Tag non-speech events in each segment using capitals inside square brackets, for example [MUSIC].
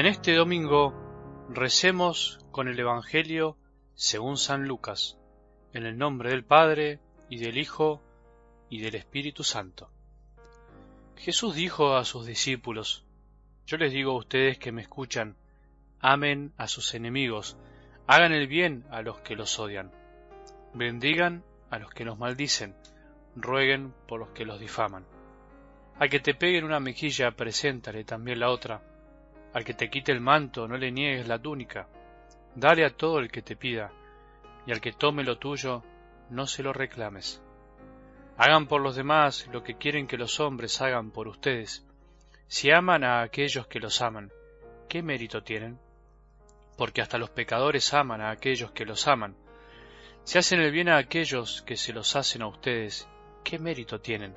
En este domingo recemos con el Evangelio según San Lucas, en el nombre del Padre, y del Hijo, y del Espíritu Santo. Jesús dijo a sus discípulos, Yo les digo a ustedes que me escuchan, amen a sus enemigos, hagan el bien a los que los odian, bendigan a los que los maldicen, rueguen por los que los difaman. Al que te peguen una mejilla, preséntale también la otra. Al que te quite el manto, no le niegues la túnica. Dale a todo el que te pida, y al que tome lo tuyo, no se lo reclames. Hagan por los demás lo que quieren que los hombres hagan por ustedes. Si aman a aquellos que los aman, ¿qué mérito tienen? Porque hasta los pecadores aman a aquellos que los aman. Si hacen el bien a aquellos que se los hacen a ustedes, ¿qué mérito tienen?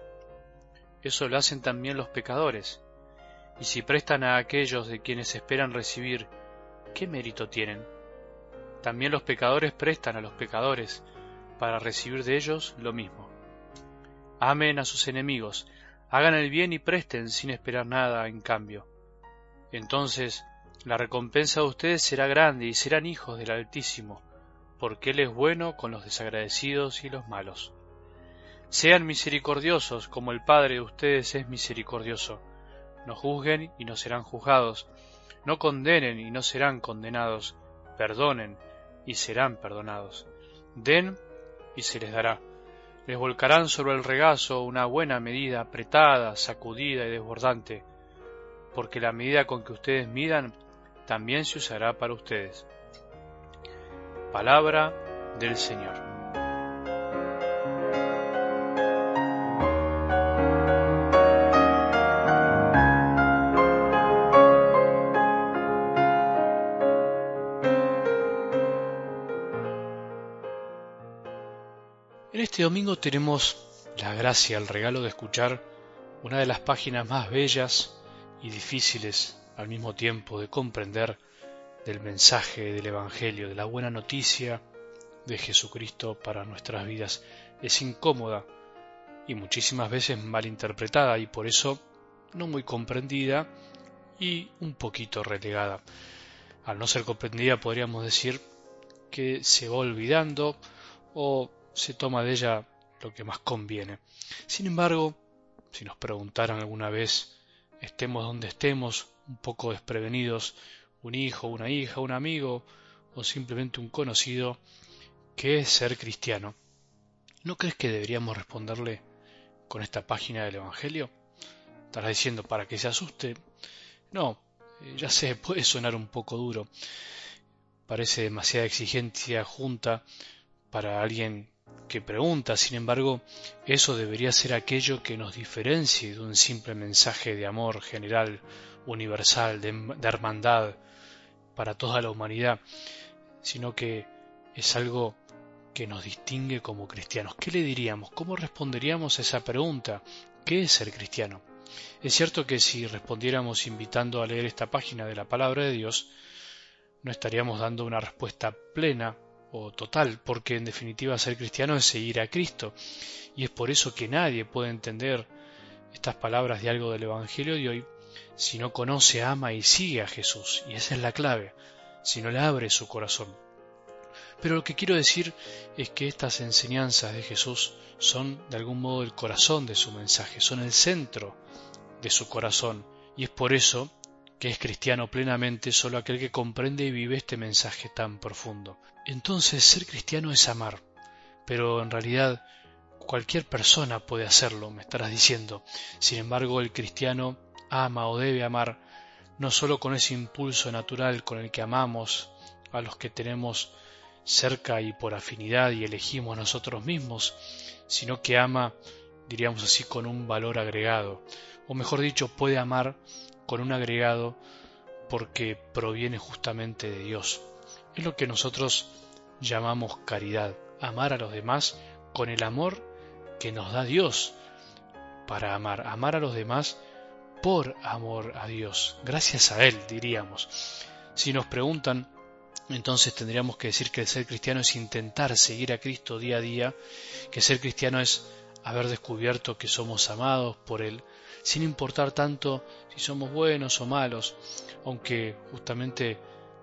Eso lo hacen también los pecadores. Y si prestan a aquellos de quienes esperan recibir, ¿qué mérito tienen? También los pecadores prestan a los pecadores para recibir de ellos lo mismo. Amen a sus enemigos, hagan el bien y presten sin esperar nada en cambio. Entonces la recompensa de ustedes será grande y serán hijos del Altísimo, porque Él es bueno con los desagradecidos y los malos. Sean misericordiosos como el Padre de ustedes es misericordioso. No juzguen y no serán juzgados. No condenen y no serán condenados. Perdonen y serán perdonados. Den y se les dará. Les volcarán sobre el regazo una buena medida apretada, sacudida y desbordante, porque la medida con que ustedes midan también se usará para ustedes. Palabra del Señor. En este domingo tenemos la gracia, el regalo de escuchar una de las páginas más bellas y difíciles al mismo tiempo de comprender del mensaje del Evangelio, de la buena noticia de Jesucristo para nuestras vidas. Es incómoda y muchísimas veces mal interpretada y por eso no muy comprendida y un poquito relegada. Al no ser comprendida podríamos decir que se va olvidando o se toma de ella lo que más conviene. Sin embargo, si nos preguntaran alguna vez, estemos donde estemos, un poco desprevenidos, un hijo, una hija, un amigo o simplemente un conocido, ¿qué es ser cristiano? ¿No crees que deberíamos responderle con esta página del Evangelio? Estarás diciendo para que se asuste. No, eh, ya sé, [LAUGHS] puede sonar un poco duro. Parece demasiada exigencia junta para alguien que pregunta, sin embargo, eso debería ser aquello que nos diferencie de un simple mensaje de amor general, universal, de, hermandad para toda la humanidad, sino que es algo que nos distingue como cristianos. ¿Qué le diríamos? ¿Cómo responderíamos a esa pregunta? ¿Qué es ser cristiano? Es cierto que si respondiéramos invitando a leer esta página de la palabra de Dios, no estaríamos dando una respuesta plena o total, porque en definitiva ser cristiano es seguir a Cristo. Y es por eso que nadie puede entender estas palabras de algo del Evangelio de hoy si no conoce, ama y sigue a Jesús. Y esa es la clave, si no le abre su corazón. Pero lo que quiero decir es que estas enseñanzas de Jesús son de algún modo el corazón de su mensaje, son el centro de su corazón. Y es por eso que es cristiano plenamente solo aquel que comprende y vive este mensaje tan profundo. Entonces ser cristiano es amar, pero en realidad cualquier persona puede hacerlo, me estarás diciendo. Sin embargo, el cristiano ama o debe amar no solo con ese impulso natural con el que amamos a los que tenemos cerca y por afinidad y elegimos nosotros mismos, sino que ama, diríamos así, con un valor agregado, o mejor dicho, puede amar con un agregado porque proviene justamente de Dios. Es lo que nosotros llamamos caridad, amar a los demás con el amor que nos da Dios para amar, amar a los demás por amor a Dios, gracias a Él, diríamos. Si nos preguntan, entonces tendríamos que decir que el ser cristiano es intentar seguir a Cristo día a día, que ser cristiano es haber descubierto que somos amados por Él, sin importar tanto si somos buenos o malos, aunque justamente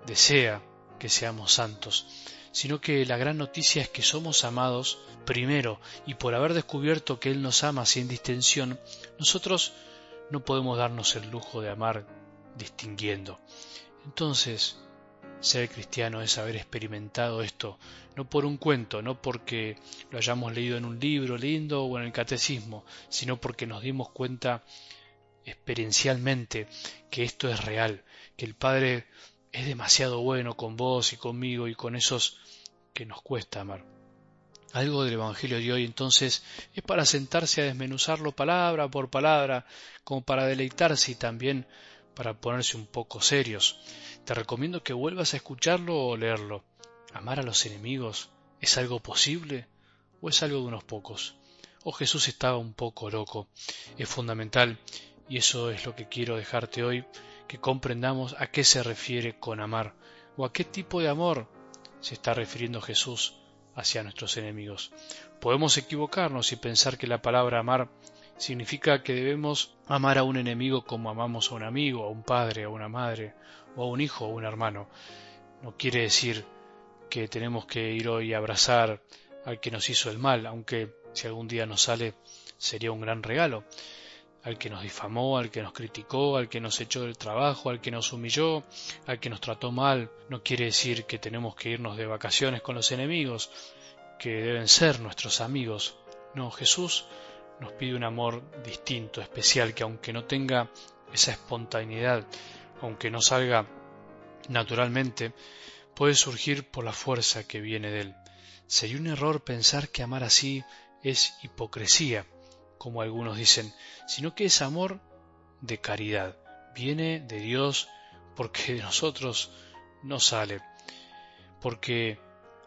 desea que seamos santos, sino que la gran noticia es que somos amados primero y por haber descubierto que Él nos ama sin distinción, nosotros no podemos darnos el lujo de amar distinguiendo. Entonces, ser cristiano es haber experimentado esto, no por un cuento, no porque lo hayamos leído en un libro lindo o en el catecismo, sino porque nos dimos cuenta experiencialmente que esto es real, que el Padre es demasiado bueno con vos y conmigo y con esos que nos cuesta amar. Algo del Evangelio de hoy entonces es para sentarse a desmenuzarlo palabra por palabra, como para deleitarse y también para ponerse un poco serios. Te recomiendo que vuelvas a escucharlo o leerlo. ¿Amar a los enemigos es algo posible o es algo de unos pocos? O Jesús estaba un poco loco. Es fundamental, y eso es lo que quiero dejarte hoy, que comprendamos a qué se refiere con amar, o a qué tipo de amor se está refiriendo Jesús hacia nuestros enemigos. Podemos equivocarnos y pensar que la palabra amar significa que debemos amar a un enemigo como amamos a un amigo, a un padre, a una madre, o a un hijo o un hermano. No quiere decir que tenemos que ir hoy a abrazar al que nos hizo el mal, aunque si algún día nos sale sería un gran regalo al que nos difamó, al que nos criticó, al que nos echó del trabajo, al que nos humilló, al que nos trató mal. No quiere decir que tenemos que irnos de vacaciones con los enemigos, que deben ser nuestros amigos. No, Jesús nos pide un amor distinto, especial, que aunque no tenga esa espontaneidad, aunque no salga naturalmente, puede surgir por la fuerza que viene de él. Sería un error pensar que amar así es hipocresía como algunos dicen, sino que es amor de caridad. Viene de Dios porque de nosotros no sale, porque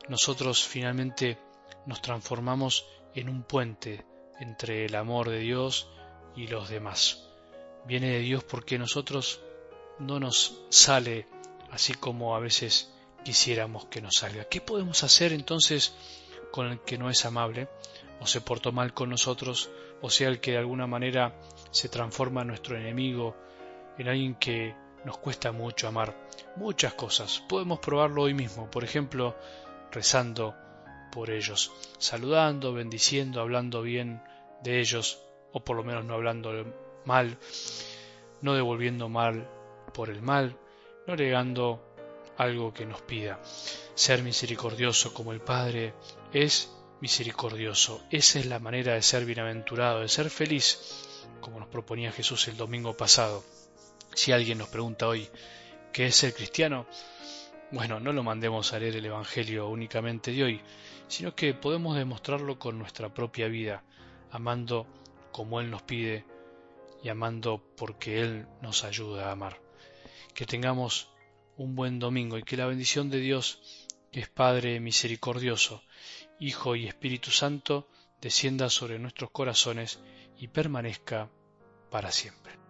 nosotros finalmente nos transformamos en un puente entre el amor de Dios y los demás. Viene de Dios porque nosotros no nos sale así como a veces quisiéramos que nos salga. ¿Qué podemos hacer entonces con el que no es amable o se portó mal con nosotros o sea el que de alguna manera se transforma en nuestro enemigo, en alguien que nos cuesta mucho amar. Muchas cosas. Podemos probarlo hoy mismo, por ejemplo, rezando por ellos, saludando, bendiciendo, hablando bien de ellos, o por lo menos no hablando mal, no devolviendo mal por el mal, no negando algo que nos pida. Ser misericordioso como el Padre es misericordioso. Esa es la manera de ser bienaventurado, de ser feliz, como nos proponía Jesús el domingo pasado. Si alguien nos pregunta hoy qué es ser cristiano, bueno, no lo mandemos a leer el Evangelio únicamente de hoy, sino que podemos demostrarlo con nuestra propia vida, amando como Él nos pide y amando porque Él nos ayuda a amar. Que tengamos un buen domingo y que la bendición de Dios, que es Padre misericordioso, Hijo y Espíritu Santo, descienda sobre nuestros corazones y permanezca para siempre.